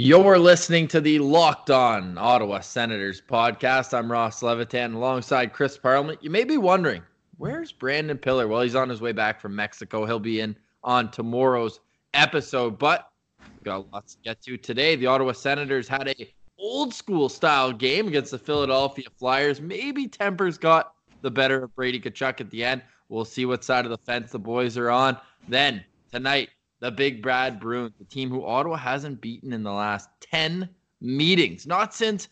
You're listening to the Locked On Ottawa Senators podcast. I'm Ross Levitan alongside Chris Parliament. You may be wondering, where's Brandon Pillar? Well, he's on his way back from Mexico. He'll be in on tomorrow's episode, but we've got lots to get to today. The Ottawa Senators had a old school style game against the Philadelphia Flyers. Maybe tempers got the better of Brady Tkachuk at the end. We'll see what side of the fence the boys are on. Then tonight, the Big Bad Bruins, the team who Ottawa hasn't beaten in the last 10 meetings, not since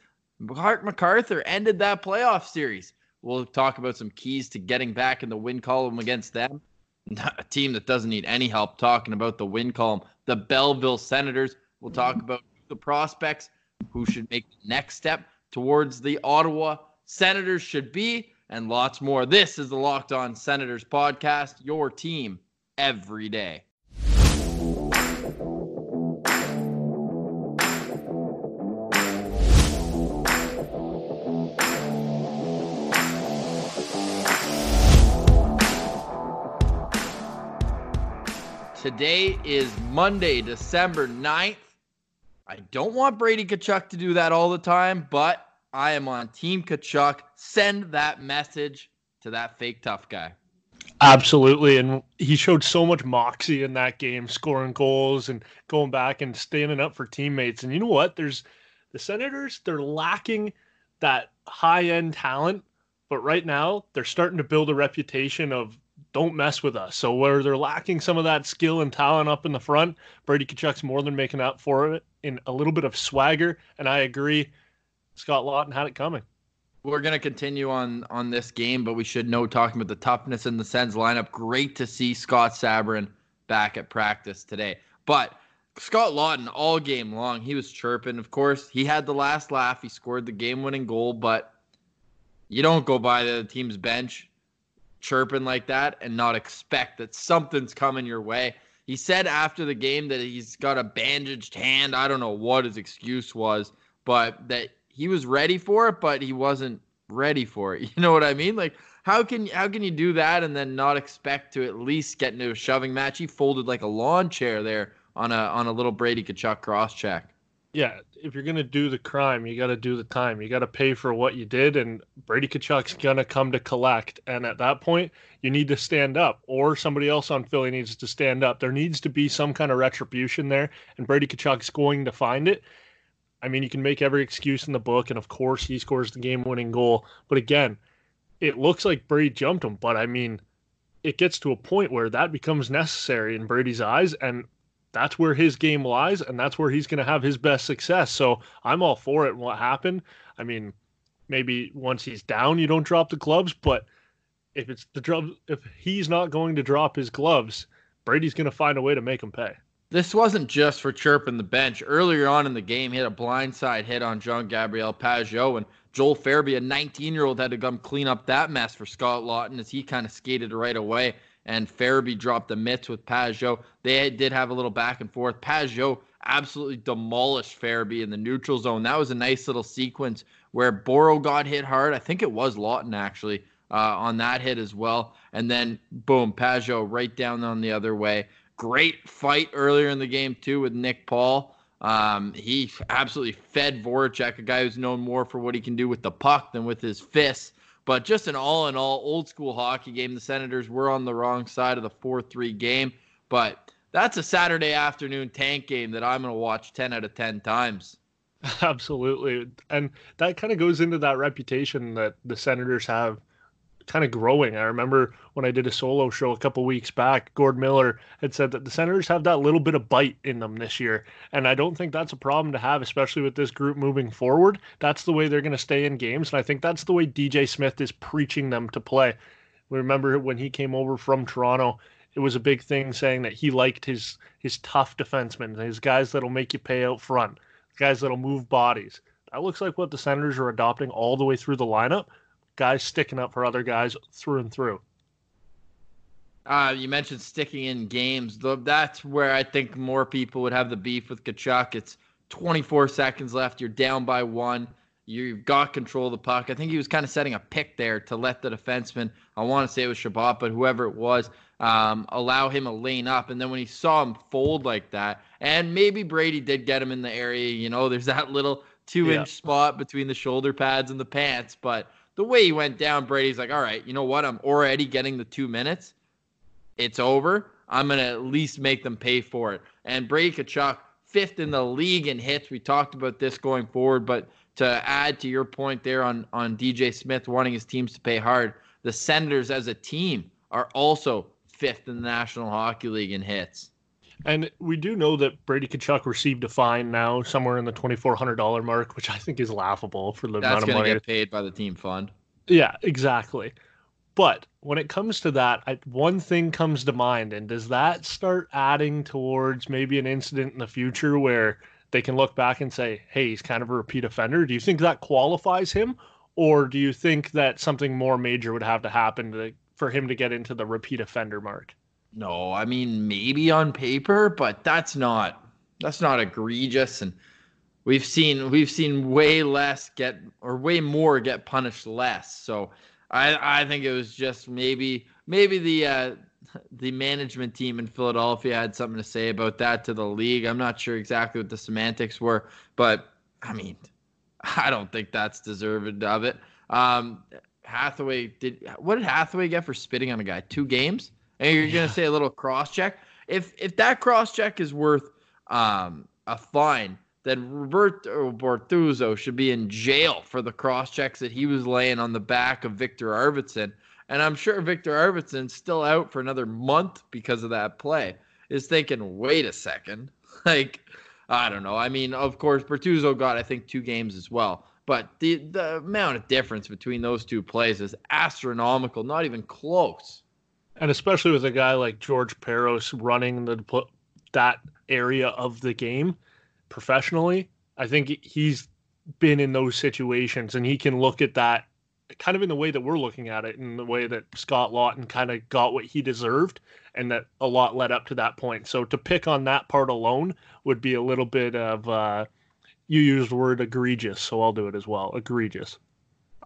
Hart MacArthur ended that playoff series. We'll talk about some keys to getting back in the win column against them. A team that doesn't need any help talking about the win column. The Belleville Senators. We'll talk about the prospects who should make the next step towards the Ottawa Senators should be, and lots more. This is the Locked On Senators podcast, your team every day. Today is Monday, December 9th. I don't want Brady Tkachuk to do that all the time, but I am on Team Tkachuk. Send that message to that fake tough guy. Absolutely. And he showed so much moxie in that game, scoring goals and going back and standing up for teammates. And you know what? There's the Senators, they're lacking that high end talent, but right now they're starting to build a reputation of don't mess with us. So where they're lacking some of that skill and talent up in the front, Brady Tkachuk's more than making up for it in a little bit of swagger. And I agree, Scott Laughton had it coming. We're gonna continue on on this game, but we should know talking about the toughness in the Sens lineup. Great to see Scott Sabourin back at practice today. But Scott Laughton all game long, he was chirping. Of course, he had the last laugh. He scored the game-winning goal, but you don't go by the team's bench chirping like that and not expect that something's coming your way. He said after the game that he's got a bandaged hand. I don't know what his excuse was, but that he was ready for it, but he wasn't ready for it. You know what I mean? Like how can how can you do that and then not expect to at least get into a shoving match? He folded like a lawn chair there on a on a little Brady Tkachuk cross check. Yeah, if you're gonna do the crime, you got to do the time. You got to pay for what you did, and Brady Tkachuk's gonna come to collect. And at that point, you need to stand up, or somebody else on Philly needs to stand up. There needs to be some kind of retribution there, and Brady Tkachuk's going to find it. I mean, you can make every excuse in the book, and of course, he scores the game winning goal. But again, it looks like Brady jumped him, but I mean, it gets to a point where that becomes necessary in Brady's eyes, and that's where his game lies, and that's where he's going to have his best success. So I'm all for it. What happened? I mean, maybe once he's down, you don't drop the gloves, but if it's the drop, if he's not going to drop his gloves, Brady's going to find a way to make him pay this wasn't just for chirping the bench. Earlier on in the game, he had a blindside hit on Jean Gabriel Pageau, and Joel Farabee, a 19 year old, had to come clean up that mess for Scott Laughton as he kind of skated right away. And Farabee dropped the mitts with Pageau. They did have a little back and forth. Pageau absolutely demolished Farabee in the neutral zone. That was a nice little sequence where Boro got hit hard. I think it was Laughton actually uh, on that hit as well. And then boom, Pageau right down on the other way. Great fight earlier in the game too with Nick Paul. Um, he absolutely fed Voracek, a guy who's known more for what he can do with the puck than with his fists. But just an all in all old school hockey game. The Senators were on the wrong side of the 4 3 game. But that's a Saturday afternoon tank game that I'm going to watch 10 out of 10 times. Absolutely. And that kind of goes into that reputation that the Senators have kind of growing. I remember when I did a solo show a couple weeks back, Gord Miller had said that the Senators have that little bit of bite in them this year. And I don't think that's a problem to have, especially with this group moving forward. That's the way they're going to stay in games. And I think that's the way DJ Smith is preaching them to play. We remember when he came over from Toronto, it was a big thing saying that he liked his his tough defensemen, his guys that'll make you pay out front, guys that'll move bodies. That looks like what the Senators are adopting all the way through the lineup guys sticking up for other guys through and through. Uh, you mentioned sticking in games. That's where I think more people would have the beef with Tkachuk. It's 24 seconds left. You're down by one. You've got control of the puck. I think he was kind of setting a pick there to let the defenseman, I want to say it was Chabot, but whoever it was, um, allow him a lane up. And then when he saw him fold like that, and maybe Brady did get him in the area, you know, there's that little two inch yeah. spot between the shoulder pads and the pants. But the way he went down, Brady's like, all right, you know what? I'm already getting the two minutes. It's over. I'm going to at least make them pay for it. And Brady Tkachuk, fifth in the league in hits. We talked about this going forward, but to add to your point there on, on DJ Smith wanting his teams to pay hard, the Senators as a team are also fifth in the National Hockey League in hits. And we do know that Brady Tkachuk received a fine now somewhere in the twenty four hundred dollar mark, which I think is laughable for the That's amount of money. That's going to get paid by the team fund. Yeah, exactly. But when it comes to that, I, one thing comes to mind, and does that start adding towards maybe an incident in the future where they can look back and say, "Hey, he's kind of a repeat offender"? Do you think that qualifies him, or do you think that something more major would have to happen to, for him to get into the repeat offender mark? No, I mean maybe on paper, but that's not that's not egregious and we've seen we've seen way less get or way more get punished less. So I I think it was just maybe maybe the uh the management team in Philadelphia had something to say about that to the league. I'm not sure exactly what the semantics were, but I mean, I don't think that's deserved of it. Um, Hathaway did what did Hathaway get for spitting on a guy? Two games? And you're yeah. gonna say a little cross check. If if that cross check is worth um, a fine, then Roberto Bortuzzo should be in jail for the cross checks that he was laying on the back of Viktor Arvidsson. And I'm sure Viktor Arvidsson's still out for another month because of that play. Is thinking, wait a second, like I don't know. I mean, of course, Bortuzzo got I think two games as well. But the the amount of difference between those two plays is astronomical, not even close and especially with a guy like George Parros running the that area of the game professionally, I think he's been in those situations and he can look at that kind of in the way that we're looking at it, in the way that Scott Laughton kind of got what he deserved, and that a lot led up to that point. So to pick on that part alone would be a little bit of uh, you used the word egregious, so I'll do it as well. Egregious.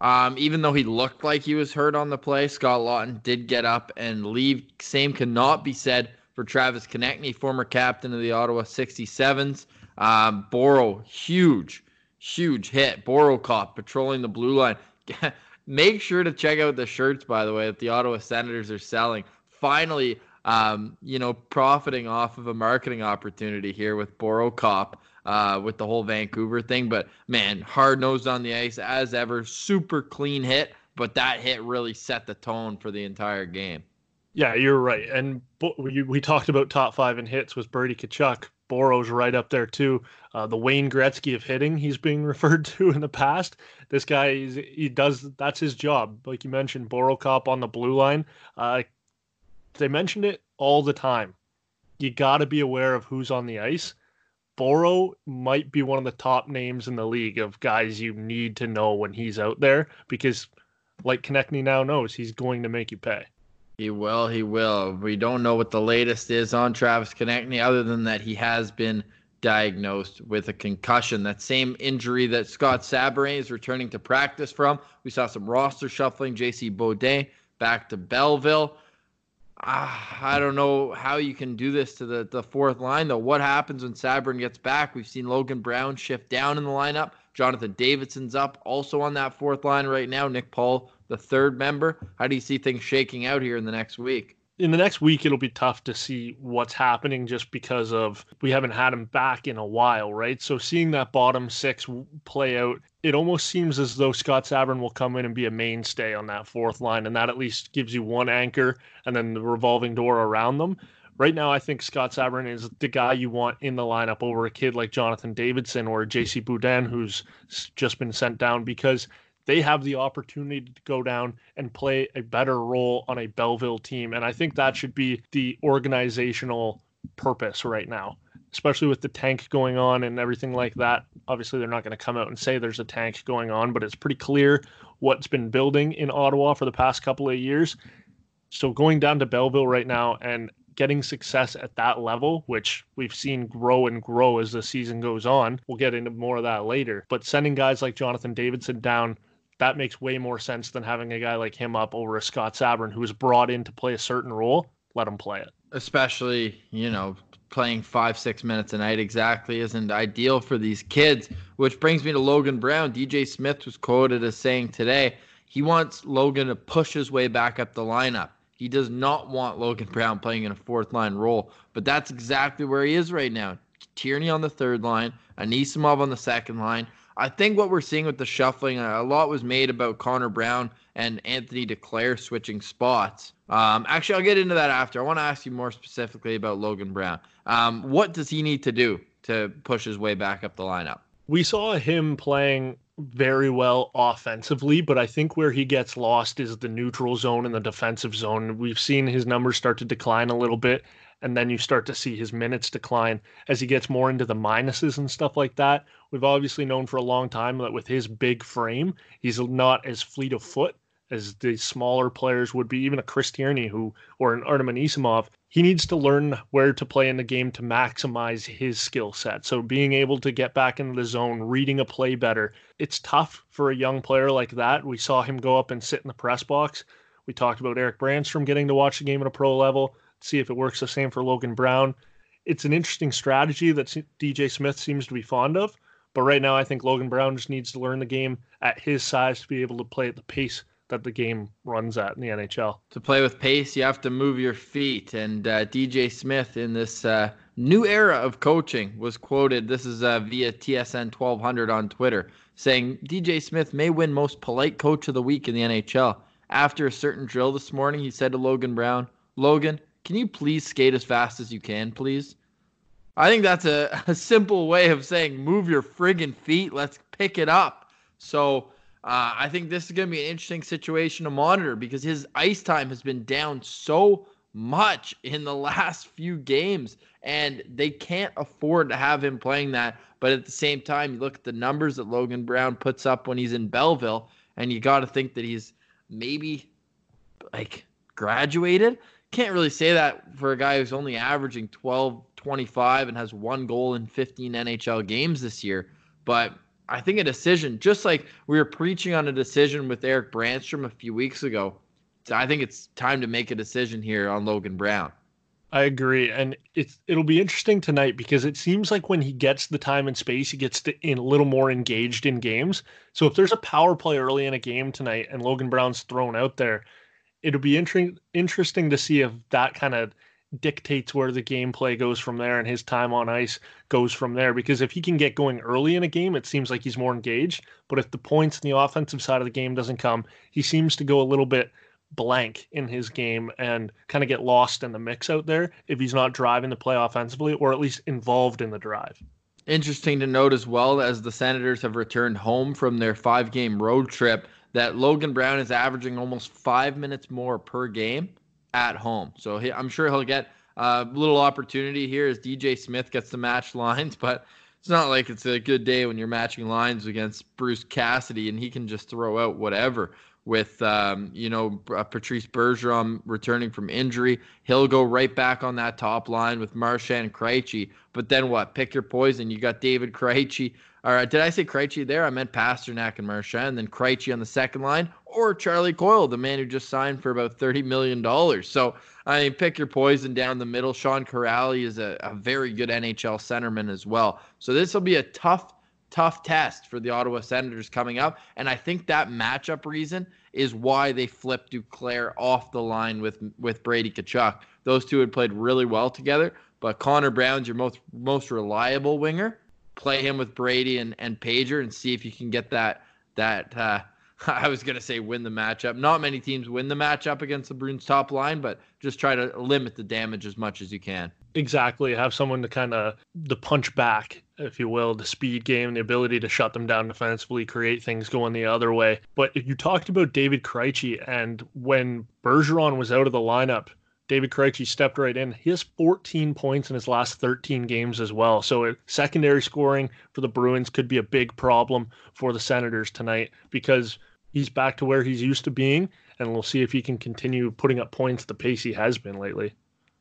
Um, even though he looked like he was hurt on the play, Scott Laughton did get up and leave. Same cannot be said for Travis Konecny, former captain of the Ottawa 67s. Um, Boro, huge, huge hit. BoroCop patrolling the blue line. Make sure to check out the shirts, by the way, that the Ottawa Senators are selling. Finally, um, you know, profiting off of a marketing opportunity here with BoroCop uh, with the whole Vancouver thing. But man, hard nosed on the ice as ever, super clean hit. But that hit really set the tone for the entire game. Yeah, you're right. And we, talked about top five in hits with Brady Tkachuk. Boro's right up there too. Uh, the Wayne Gretzky of hitting, he's being referred to in the past. This guy, he does that's his job. Like you mentioned, BoroCop on the blue line. Uh, they mentioned it all the time. You got to be aware of who's on the ice. Boro might be one of the top names in the league of guys you need to know when he's out there because, like Konecny now knows, he's going to make you pay. He will. He will. We don't know what the latest is on Travis Konecny, other than that he has been diagnosed with a concussion. That same injury that Scott Sabourin is returning to practice from. We saw some roster shuffling. J.C. Beaudin back to Belleville Ah, I don't know how you can do this to the, the fourth line, though. What happens when Sabourin gets back? We've seen Logan Brown shift down in the lineup. Jonathan Davidsson's up also on that fourth line right now. Nick Paul, the third member. How do you see things shaking out here in the next week? in the next week it'll be tough to see what's happening just because of we haven't had him back in a while, right? So seeing that bottom six play out, it almost seems as though Scott Sabourin will come in and be a mainstay on that fourth line, and that at least gives you one anchor and then the revolving door around them. Right now, I think Scott Sabourin is the guy you want in the lineup over a kid like Jonathan Davidsson or JC Beaudin, who's just been sent down because they have the opportunity to go down and play a better role on a Belleville team. And I think that should be the organizational purpose right now, especially with the tank going on and everything like that. Obviously, they're not going to come out and say there's a tank going on, but it's pretty clear what's been building in Ottawa for the past couple of years. So going down to Belleville right now and getting success at that level, which we've seen grow and grow as the season goes on. We'll get into more of that later. But sending guys like Jonathan Davidsson down, that makes way more sense than having a guy like him up over a Scott Sabourin who was brought in to play a certain role. Let him play it. Especially, you know, playing five, six minutes a night exactly isn't ideal for these kids. Which brings me to Logan Brown. DJ Smith was quoted as saying today he wants Logan to push his way back up the lineup. He does not want Logan Brown playing in a fourth line role, but that's exactly where he is right now. Tierney on the third line, Anisimov on the second line. I think what we're seeing with the shuffling, a lot was made about Connor Brown and Anthony Duclair switching spots. Um, actually, I'll get into that after. I want to ask you more specifically about Logan Brown. Um, what does he need to do to push his way back up the lineup? We saw him playing very well offensively, but I think where he gets lost is the neutral zone and the defensive zone. We've seen his numbers start to decline a little bit, and then you start to see his minutes decline as he gets more into the minuses and stuff like that. We've obviously known for a long time that with his big frame, he's not as fleet of foot as the smaller players would be, even a Chris Tierney who or an Artem Anisimov, he needs to learn where to play in the game to maximize his skill set. So being able to get back into the zone, reading a play better, it's tough for a young player like that. We saw him go up and sit in the press box. We talked about Erik Brannstrom getting to watch the game at a pro level, see if it works the same for Logan Brown. It's an interesting strategy that DJ Smith seems to be fond of. But right now, I think Logan Brown just needs to learn the game at his size to be able to play at the pace that the game runs at in the NHL. To play with pace, you have to move your feet. And uh, DJ Smith in this uh, new era of coaching was quoted. This is uh, via TSN 1200 on Twitter, saying DJ Smith may win most polite coach of the week in the NHL. After a certain drill this morning, he said to Logan Brown, Logan, can you please skate as fast as you can, please? I think that's a, a simple way of saying move your friggin' feet. Let's pick it up. So uh, I think this is going to be an interesting situation to monitor because his ice time has been down so much in the last few games, and they can't afford to have him playing that. But at the same time, you look at the numbers that Logan Brown puts up when he's in Belleville, and you got to think that he's maybe like graduated. Can't really say that for a guy who's only averaging 12, 25 and has one goal in 15 NHL games this year. But I think a decision, just like we were preaching on a decision with Erik Brannstrom a few weeks ago, I think it's time to make a decision here on Logan Brown. I agree, and it's it'll be interesting tonight because it seems like when he gets the time and space, he gets to, in a little more engaged in games. So if there's a power play early in a game tonight and Logan Brown's thrown out there, it'll be interesting interesting to see if that kind of dictates where the gameplay goes from there and his time on ice goes from there. Because if he can get going early in a game, it seems like he's more engaged. But if the points in the offensive side of the game doesn't come, he seems to go a little bit blank in his game and kind of get lost in the mix out there if he's not driving the play offensively or at least involved in the drive. Interesting to note as well as the Senators have returned home from their five game road trip that Logan Brown is averaging almost five minutes more per game at home. So he, I'm sure he'll get a little opportunity here as DJ Smith gets to match lines, but it's not like it's a good day when you're matching lines against Bruce Cassidy and he can just throw out whatever. With um, you know uh, Patrice Bergeron returning from injury, he'll go right back on that top line with Marchand and Krejci. But then what? Pick your poison. You got David Krejci. All right, did I say Krejci there? I meant Pastrnak and Marchand. Then Krejci on the second line, or Charlie Coyle, the man who just signed for about $30 million. So, I mean, pick your poison down the middle. Sean Kuraly is a, a very good NHL centerman as well. So, this will be a tough, tough test for the Ottawa Senators coming up. And I think that matchup reason is why they flipped Duclair off the line with, with Brady Tkachuk. Those two had played really well together, but Connor Brown's your most, most reliable winger. Play him with Brady and, and Pageau and see if you can get that, that, uh, I was going to say win the matchup. Not many teams win the matchup against the Bruins top line, but just try to limit the damage as much as you can. Exactly. Have someone to kind of the punch back, if you will, the speed game, the ability to shut them down defensively, create things going the other way. But you talked about David Krejci, and when Bergeron was out of the lineup, David Krejci stepped right in. He has 14 points in his last 13 games as well. So uh, secondary scoring for the Bruins could be a big problem for the Senators tonight because – he's back to where he's used to being, and we'll see if he can continue putting up points the pace he has been lately.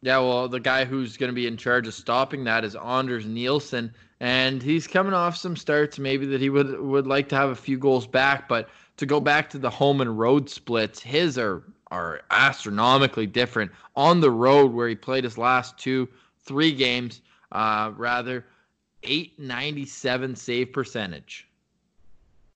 Yeah, well, the guy who's going to be in charge of stopping that is Anders Nilsson, and he's coming off some starts maybe that he would would like to have a few goals back, but to go back to the home and road splits, his are are astronomically different on the road where he played his last two, three games, uh, rather 897 save percentage.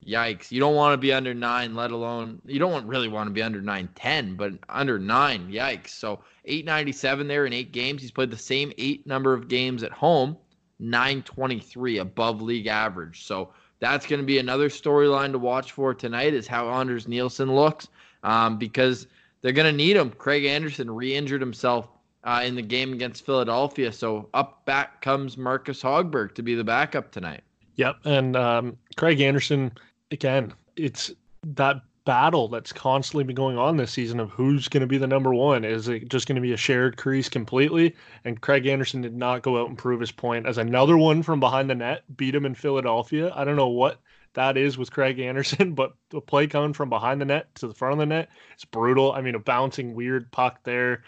Yikes. You don't want to be under nine, let alone, you don't really want to be under 910, but under nine, yikes. So 897 there in eight games. He's played the same eight number of games at home, 923 above league average. So that's going to be another storyline to watch for tonight is how Anders Nilsson looks um, because they're going to need him. Craig Anderson re injured himself uh, in the game against Philadelphia. So up back comes Marcus Hogberg to be the backup tonight. Yep. And um, Craig Anderson, again, it's that battle that's constantly been going on this season of who's going to be the number one. Is it just going to be a shared crease completely? And Craig Anderson did not go out and prove his point as another one from behind the net beat him in Philadelphia. I don't know what that is with Craig Anderson, but the play coming from behind the net to the front of the net, it's brutal. I mean, a bouncing weird puck there.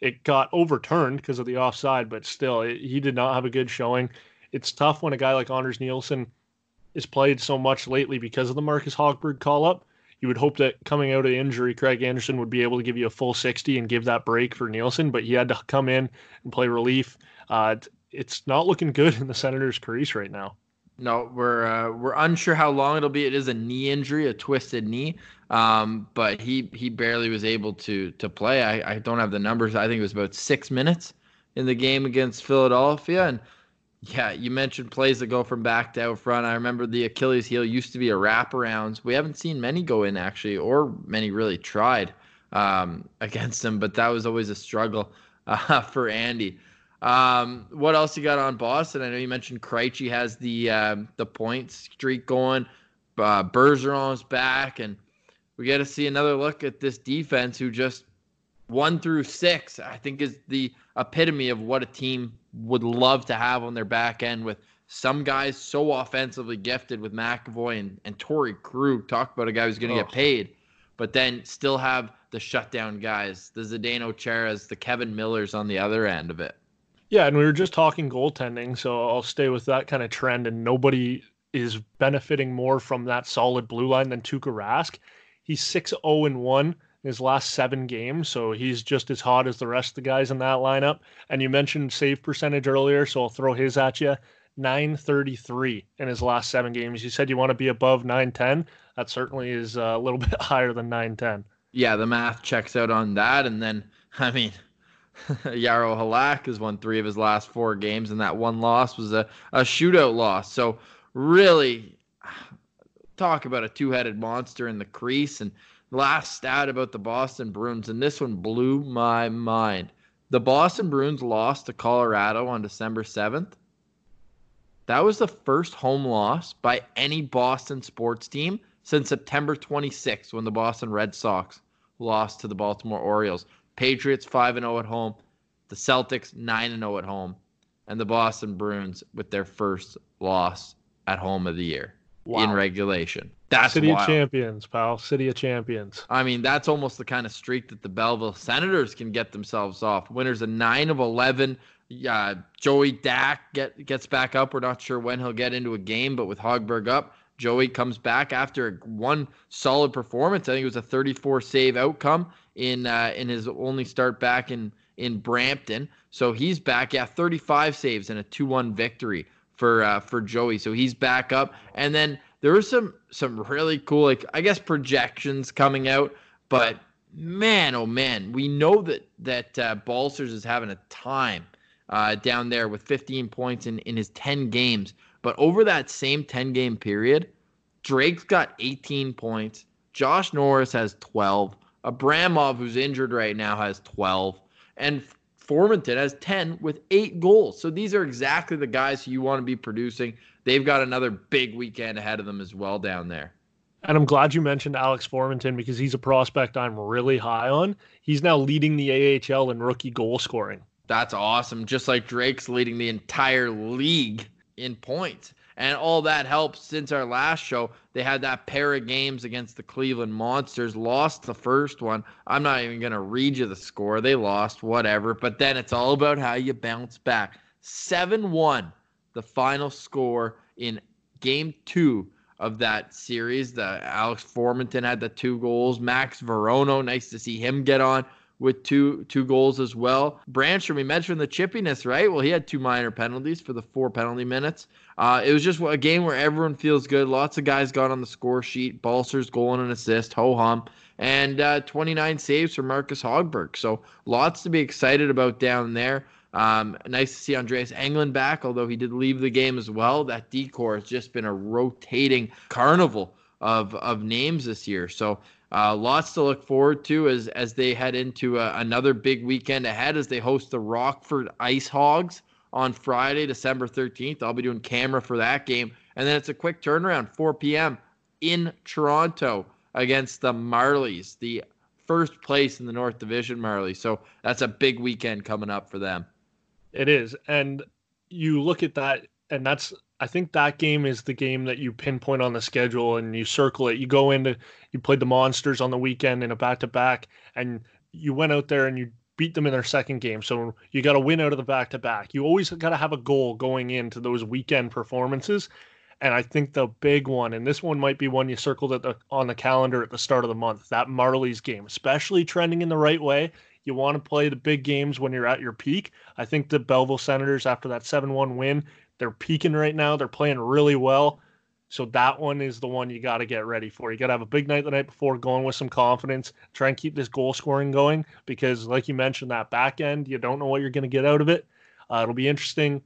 It got overturned because of the offside, but still, it, he did not have a good showing. It's tough when a guy like Anders Nilsson is played so much lately because of the Marcus Hogberg call up. You would hope that coming out of injury, Craig Anderson would be able to give you a full 60 and give that break for Nilsson, but he had to come in and play relief. Uh, it's not looking good in the Senators' crease right now. No, we're uh, we're unsure how long it'll be. It is a knee injury, a twisted knee, um, but he he barely was able to to play. I, I don't have the numbers. I think it was about six minutes in the game against Philadelphia, and yeah, you mentioned plays that go from back to out front. I remember the Achilles heel used to be a wraparounds. We haven't seen many go in actually, or many really tried um, against him, but that was always a struggle uh, for Andy. Um, what else you got on Boston? I know you mentioned Krejci has the uh, the point streak going. Uh, Bergeron's back, and we get to see another look at this defense, who just one through six, I think, is the epitome of what a team would love to have on their back end with some guys so offensively gifted with McAvoy and, and Torey Krug. Talk about a guy who's going to oh. get paid, but then still have the shutdown guys, the Zdeno Charas, the Kevin Millers on the other end of it. Yeah, and we were just talking goaltending, so I'll stay with that kind of trend. And nobody is benefiting more from that solid blue line than Tuukka Rask. He's 6 0 1 his last seven games, so he's just as hot as the rest of the guys in that lineup. And you mentioned save percentage earlier, so I'll throw his at you. 933 in his last seven games. You said you want to be above 910. That certainly is uh, a little bit higher than 910. Yeah, the math checks out on that. And then, I mean, Jaro Halak has won three of his last four games, and that one loss was a, a shootout loss. So, really, talk about a two headed monster in the crease. And last stat about the Boston Bruins, and this one blew my mind. The Boston Bruins lost to Colorado on December 7th. That was the first home loss by any Boston sports team since September 26th when the Boston Red Sox lost to the Baltimore Orioles. Patriots 5 0 at home, the Celtics 9 0 at home, and the Boston Bruins with their first loss at home of the year wow. in regulation. That's City wild. of Champions, pal. City of Champions. I mean, that's almost the kind of streak that the Belleville Senators can get themselves off. Winners a nine of eleven. Yeah, Joey Dack get gets back up. We're not sure when he'll get into a game, but with Hogberg up, Joey comes back after one solid performance. I think it was a 34 save outcome in uh, in his only start back in in Brampton. So he's back. Yeah, 35 saves and a 2-1 victory for uh, for Joey. So he's back up, and then there were some some really cool like I guess projections coming out, but man, oh man, we know that that uh, Balcers is having a time uh, down there with 15 points in in his 10 games. But over that same 10 game period, Drake's got 18 points. Josh Norris has 12. Abramov, who's injured right now, has 12. And Formenton has 10 with eight goals. So these are exactly the guys you want to be producing they've got another big weekend ahead of them as well down there. And I'm glad you mentioned Alex Formenton because he's a prospect I'm really high on. He's now leading the AHL in rookie goal scoring. That's awesome. Just like Drake's leading the entire league in points. And all that helps since our last show. They had that pair of games against the Cleveland Monsters, lost the first one. I'm not even going to read you the score. They lost, whatever. But then it's all about how you bounce back. 7 1, the final score in game two of that series. The Alex Formenton had the two goals. Max Veronneau, nice to see him get on with two two goals as well. Brancher, we mentioned the chippiness, right? Well, he had two minor penalties for the four penalty minutes. Uh, it was just a game where everyone feels good. Lots of guys got on the score sheet. Balser's goal and an assist, ho hum, and uh, 29 saves for Marcus Hogberg. So lots to be excited about down there. Um, nice to see Andreas Englund back, although he did leave the game as well. That decor has just been a rotating carnival of of names this year. So uh, lots to look forward to as as they head into a, another big weekend ahead as they host the Rockford Ice Hogs on Friday, December 13th. I'll be doing camera for that game, and then it's a quick turnaround, 4 p.m. in Toronto against the Marlies, the first place in the North Division Marlies. So that's a big weekend coming up for them. It is, and you look at that, and that's I think that game is the game that you pinpoint on the schedule and you circle it. You go into you played the Monsters on the weekend in a back to back, and you went out there and you beat them in their second game. So you got to win out of the back to back. You always got to have a goal going into those weekend performances. And I think the big one, and this one might be one you circled at the on the calendar at the start of the month, that Marlies game, especially trending in the right way. You want to play the big games when you're at your peak. I think the Belleville Senators, after that 7 1 win, they're peaking right now. They're playing really well. So that one is the one you got to get ready for. You got to have a big night the night before, going with some confidence. Try and keep this goal scoring going because, like you mentioned, that back end, you don't know what you're going to get out of it. Uh, it'll be interesting.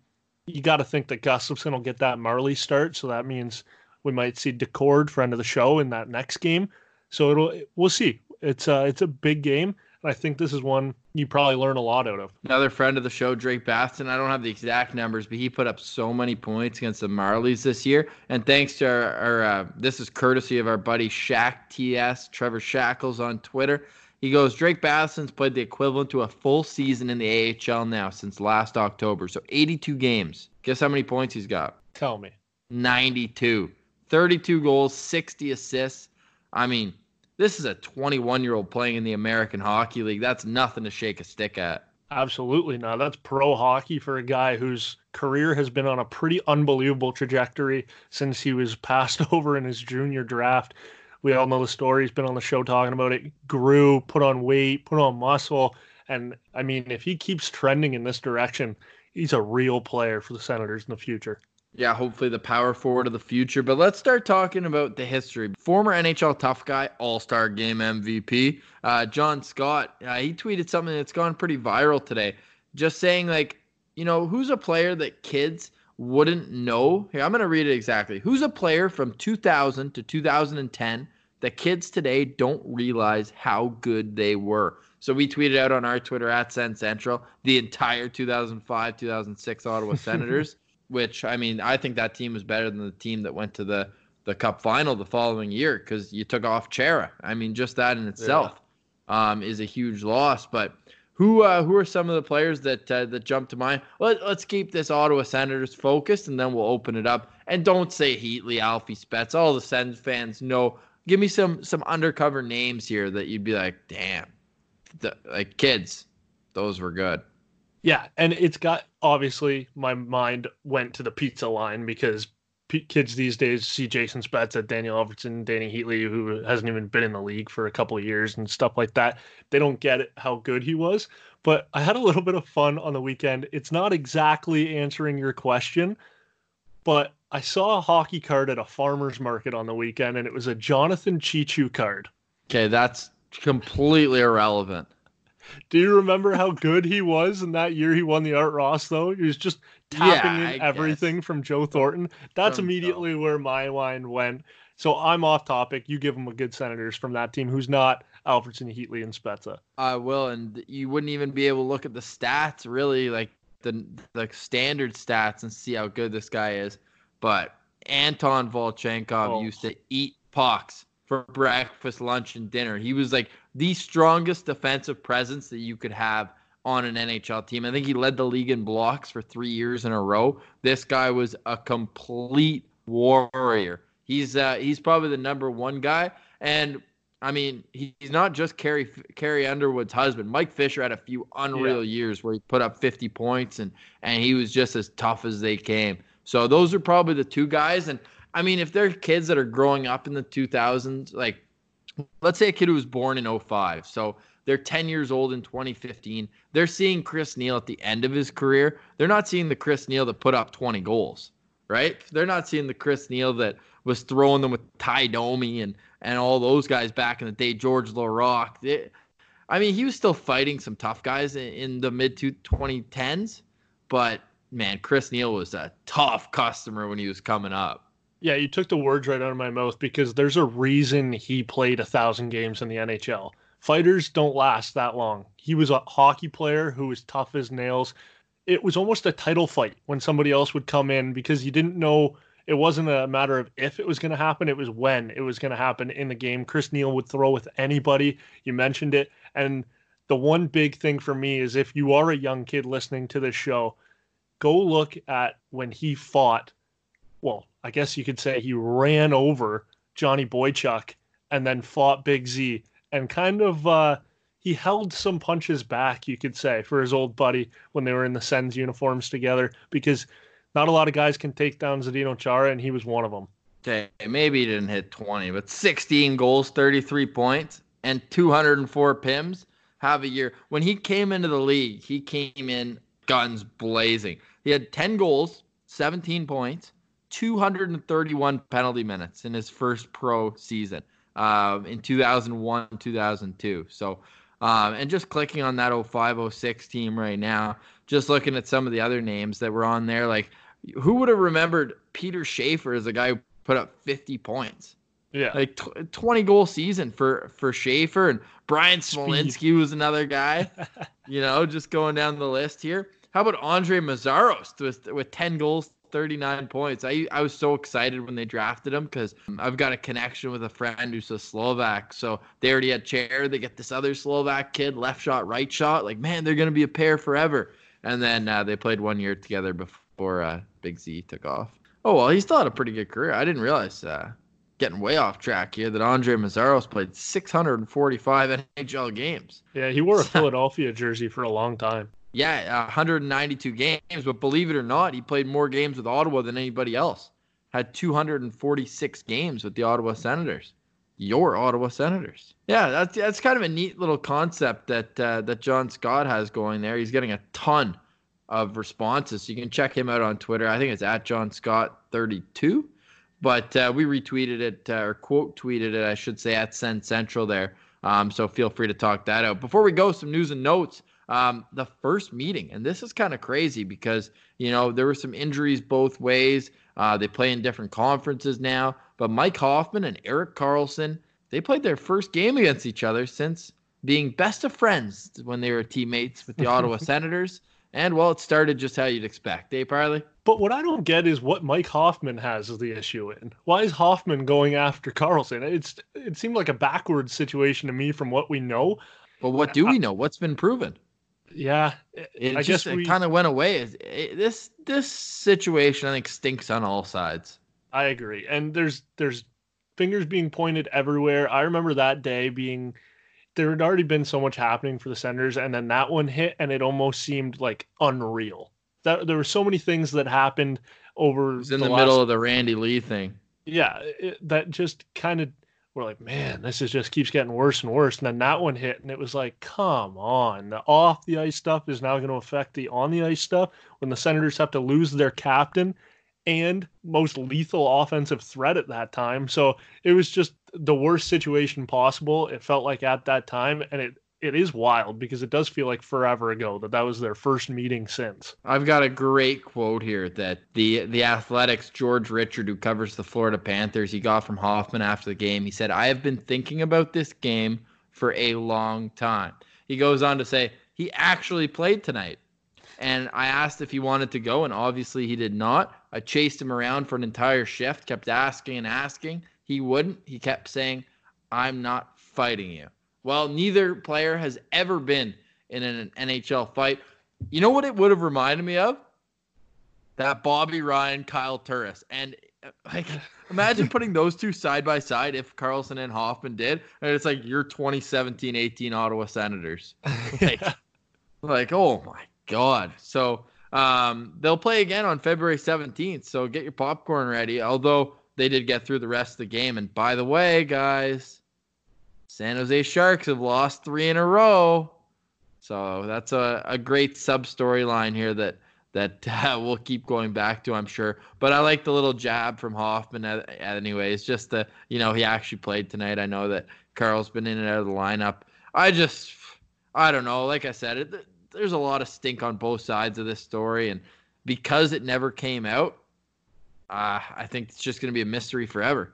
You got to think that Gustavsson will get that Marley start, so that means we might see Daccord, friend of the show, in that next game. So it'll we'll see. It's uh, it's a big game. And I think this is one you probably learn a lot out of. Another friend of the show, Drake Batherson. I don't have the exact numbers, but he put up so many points against the Marlies this year. And thanks to our, our uh, this is courtesy of our buddy Shaq TS, Trevor Shackles on Twitter. He goes, Drake Batherson's played the equivalent to a full season in the AHL now since last October. So 82 games. Guess how many points he's got? Tell me. 92. 32 goals, 60 assists. I mean, this is a 21 year old playing in the American Hockey League. That's nothing to shake a stick at. Absolutely not. That's pro hockey for a guy whose career has been on a pretty unbelievable trajectory since he was passed over in his junior draft. We all know the story. He's been on the show talking about it. Grew, put on weight, put on muscle. And I mean, if he keeps trending in this direction, he's a real player for the Senators in the future yeah, hopefully the power forward of the future. But let's start talking about the history. Former NHL tough guy, All Star Game MVP, uh, John Scott. Uh, he tweeted something that's gone pretty viral today, just saying like, you know, who's a player that kids wouldn't know? Here, I'm gonna read it exactly. Who's a player from 2000 to 2010 that kids today don't realize how good they were? So we tweeted out on our Twitter at Sen Central the entire 2005 2006 Ottawa Senators which I mean, I think that team was better than the team that went to the the Cup final the following year because you took off Chara. I mean, just that in itself yeah. um, is a huge loss. But who uh, who are some of the players that uh, that jump to mind? Let, let's keep this Ottawa Senators focused, and then we'll open it up. And don't say Heatley, Alfie Spezza. All the Sens fans know. Give me some some undercover names here that you'd be like, damn, the, like kids, those were good. Yeah, and it's got obviously my mind went to the pizza line because p- kids these days see Jason Spezza, Daniel Alfredsson, Danny Heatley, who hasn't even been in the league for a couple years and stuff like that. They don't get it, how good he was. But I had a little bit of fun on the weekend. It's not exactly answering your question, but I saw a hockey card at a farmer's market on the weekend, and it was a Jonathan Cheechoo card. Okay, that's completely irrelevant. Do you remember how good he was in that year he won the Art Ross though? He was just tapping yeah, in everything guess. from Joe Thornton. That's from immediately Joe. where my mind went. So I'm off topic. You give him a good Senators from that team who's not Alfredsson, Heatley, and Spezza. I will, and you wouldn't even be able to look at the stats really, like the the standard stats, and see how good this guy is. But Anton Volchenkov oh. used to eat pucks for breakfast, lunch, and dinner. He was like the strongest defensive presence that you could have on an NHL team. I think he led the league in blocks for three years in a row. This guy was a complete warrior. He's uh, he's probably the number one guy, and I mean he's not just Carrie Carrie Underwood's husband. Mike Fisher had a few unreal yeah. years where he put up 50 points and and he was just as tough as they came. So those are probably the two guys. And I mean, if they're kids that are growing up in the 2000s, like let's say a kid who was born in 05, so they're 10 years old in 2015. They're seeing Chris Neil at the end of his career. They're not seeing the Chris Neil that put up 20 goals, right? They're not seeing the Chris Neil that was throwing them with Ty Domi and and all those guys back in the day, George Laraque. I mean, he was still fighting some tough guys in, in the mid 2010s, but man, Chris Neil was a tough customer when he was coming up. Yeah, you took the words right out of my mouth because there's a reason he played a thousand games in the NHL fighters don't last that long. He was a hockey player who was tough as nails. It was almost a title fight when somebody else would come in because you didn't know it wasn't a matter of if it was going to happen, it was when it was going to happen in the game. Chris Neil would throw with anybody. You mentioned it. And the one big thing for me is if you are a young kid listening to this show, go look at when he fought. Well, I guess you could say he ran over Johnny Boychuk and then fought Big Z and kind of uh, he held some punches back, you could say, for his old buddy when they were in the Sens uniforms together, because not a lot of guys can take down Zdeno Chara, and he was one of them. Okay, maybe he didn't hit 20, but 16 goals, 33 points, and 204 PIMs have a year. When he came into the league, he came in guns blazing. He had 10 goals, 17 points, 231 penalty minutes in his first pro season um, in 2001, 2002. So, um, and just clicking on that 05, 06 team right now, just looking at some of the other names that were on there, like who would have remembered Peter Schaefer as a guy who put up 50 points? Yeah, like t- 20 goal season for for Schaefer and Bryan Smolinski was another guy. you know, just going down the list here. How about Andre Meszaros with with 10 goals 39 points. I I was so excited when they drafted him because I've got a connection with a friend who's a Slovak. So they already had chair. They get this other Slovak kid, left shot, right shot. Like man, they're gonna be a pair forever. And then uh, they played one year together before uh, Big Z took off. Oh well, he still had a pretty good career. I didn't realize. Uh, getting way off track here that Andre Meszaros played 645 NHL games. Yeah, he wore a Philadelphia jersey for a long time. Yeah, 192 games, but believe it or not, he played more games with Ottawa than anybody else. Had 246 games with the Ottawa Senators. Your Ottawa Senators. Yeah, that's that's kind of a neat little concept that uh, that John Scott has going there. He's getting a ton of responses. You can check him out on Twitter. I think it's at John Scott 32. But uh, we retweeted it uh, or quote tweeted it, I should say, at Sen Central there. Um, so feel free to talk that out. Before we go, some news and notes um, the first meeting. And this is kind of crazy because, you know, there were some injuries both ways. Uh, they play in different conferences now. But Mike Hoffman and Erik Karlsson, they played their first game against each other since being best of friends when they were teammates with the Ottawa Senators. And well, it started just how you'd expect, Dave Parley. But what I don't get is what Mike Hoffman has the issue in. Why is Hoffman going after Karlsson? It's it seemed like a backwards situation to me from what we know. But what do we know? What's been proven? Yeah, it I just we... kind of went away. It, this this situation I think stinks on all sides. I agree, and there's there's fingers being pointed everywhere. I remember that day being there had already been so much happening for the Senators, and then that one hit, and it almost seemed like unreal. That there were so many things that happened over. It in the, the middle of the Randy Lee thing. Yeah, it, that just kind of we're like, man, this is just keeps getting worse and worse. And then that one hit, and it was like, come on, the off the ice stuff is now going to affect the on the ice stuff when the Senators have to lose their captain and most lethal offensive threat at that time. So it was just the worst situation possible. It felt like at that time, and it it is wild because it does feel like forever ago that that was their first meeting since. I've got a great quote here that the the Athletics George Richard who covers the Florida Panthers he got from Hoffman after the game. He said, "I have been thinking about this game for a long time." He goes on to say, "He actually played tonight." And I asked if he wanted to go, and obviously he did not. I chased him around for an entire shift, kept asking and asking. He wouldn't. He kept saying, I'm not fighting you. Well, neither player has ever been in an NHL fight. You know what it would have reminded me of? That Bobby Ryan, Kyle Turris. And like imagine putting those two side by side if Karlsson and Hoffman did. And it's like your 2017 18 Ottawa Senators. Like, like oh my God. So um, they'll play again on February 17th. So get your popcorn ready. Although they did get through the rest of the game. And by the way, guys, San Jose Sharks have lost three in a row. So that's a, a great sub storyline here that that uh, we'll keep going back to, I'm sure. But I like the little jab from Hoffman. Anyways, just the you know he actually played tonight. I know that Carl's been in and out of the lineup. I just I don't know. Like I said, it, there's a lot of stink on both sides of this story, and because it never came out, uh, I think it's just going to be a mystery forever.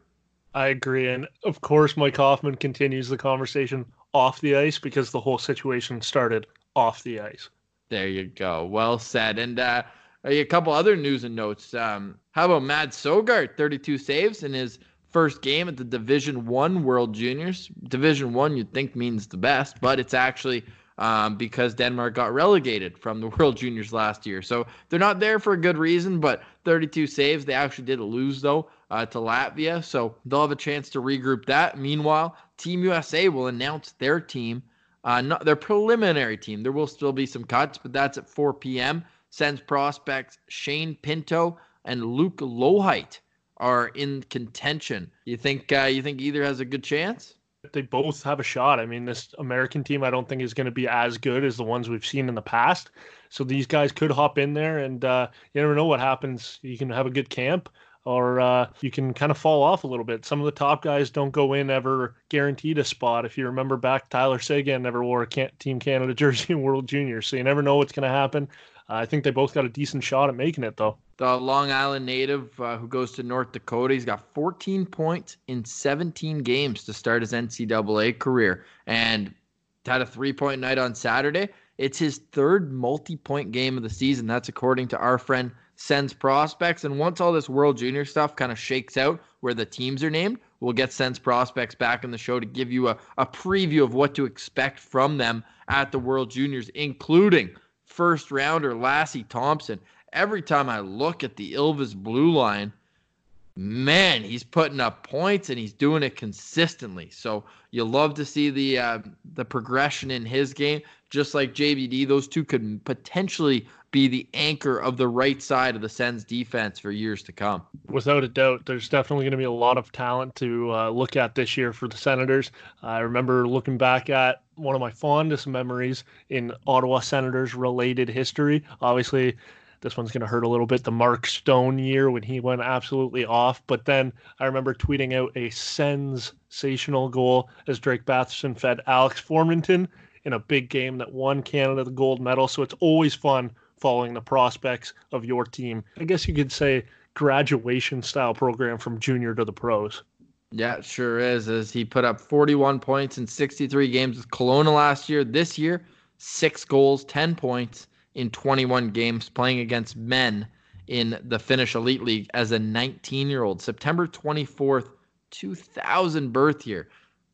I agree, and of course, Mike Hoffman continues the conversation off the ice because the whole situation started off the ice. There you go. Well said. And uh, a couple other news and notes. Um, how about Mads Sogaard, 32 saves in his first game at the Division One World Juniors. Division One, you'd think means the best, but it's actually um, because Denmark got relegated from the World Juniors last year. So they're not there for a good reason, but 32 saves. They actually did lose, though, uh, to Latvia. So they'll have a chance to regroup that. Meanwhile, Team USA will announce their team, uh, not their preliminary team. There will still be some cuts, but that's at 4 p.m. Sens prospects Shane Pinto and Luke Loheit are in contention. You think uh, you think either has a good chance? they both have a shot. I mean, this American team I don't think is going to be as good as the ones we've seen in the past. So these guys could hop in there, and uh, you never know what happens. You can have a good camp, or uh, you can kind of fall off a little bit. Some of the top guys don't go in ever guaranteed a spot. If you remember back, Tyler Seguin never wore a Team Canada jersey in World Juniors, so you never know what's going to happen. Uh, I think they both got a decent shot at making it, though the Long Island native uh, who goes to North Dakota. He's got 14 points in 17 games to start his NCAA career and had a three point night on Saturday. It's his third multi point game of the season. That's according to our friend Sens Prospects. And once all this World Junior stuff kind of shakes out where the teams are named, we'll get Sens Prospects back in the show to give you a, a preview of what to expect from them at the World Juniors, including first rounder Lassi Thomson. every time I look at the Ilves blue line, man, he's putting up points and he's doing it consistently. So you love to see the uh, the progression in his game. Just like JBD, those two could potentially be the anchor of the right side of the Sens defense for years to come. Without a doubt, there's definitely going to be a lot of talent to uh, look at this year for the Senators. I remember looking back at one of my fondest memories in Ottawa Senators related history. Obviously, this one's going to hurt a little bit. The Mark Stone year when he went absolutely off. But then I remember tweeting out a sensational goal as Drake Batherson fed Alex Formenton in a big game that won Canada the gold medal. So it's always fun following the prospects of your team. I guess you could say graduation style program from junior to the pros. Yeah, sure is. As he put up 41 points in 63 games with Kelowna last year. This year, six goals, 10 points in 21 games playing against men in the Finnish Elite League as a 19 year old. September 24th, 2000 birth year.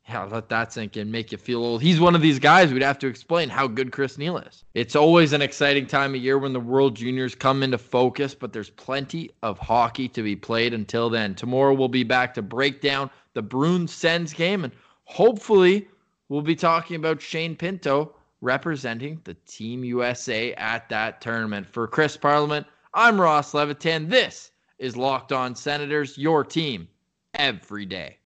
Yeah, let that sink in, make you feel old. He's one of these guys we'd have to explain how good Chris Neil is. It's always an exciting time of year when the World Juniors come into focus, but there's plenty of hockey to be played until then. Tomorrow we'll be back to break down the Bruins Sens game, and hopefully we'll be talking about Shane Pinto representing the Team USA at that tournament. For Chris Parliament, I'm Ross Levitan. This is Locked On Senators, your team every day.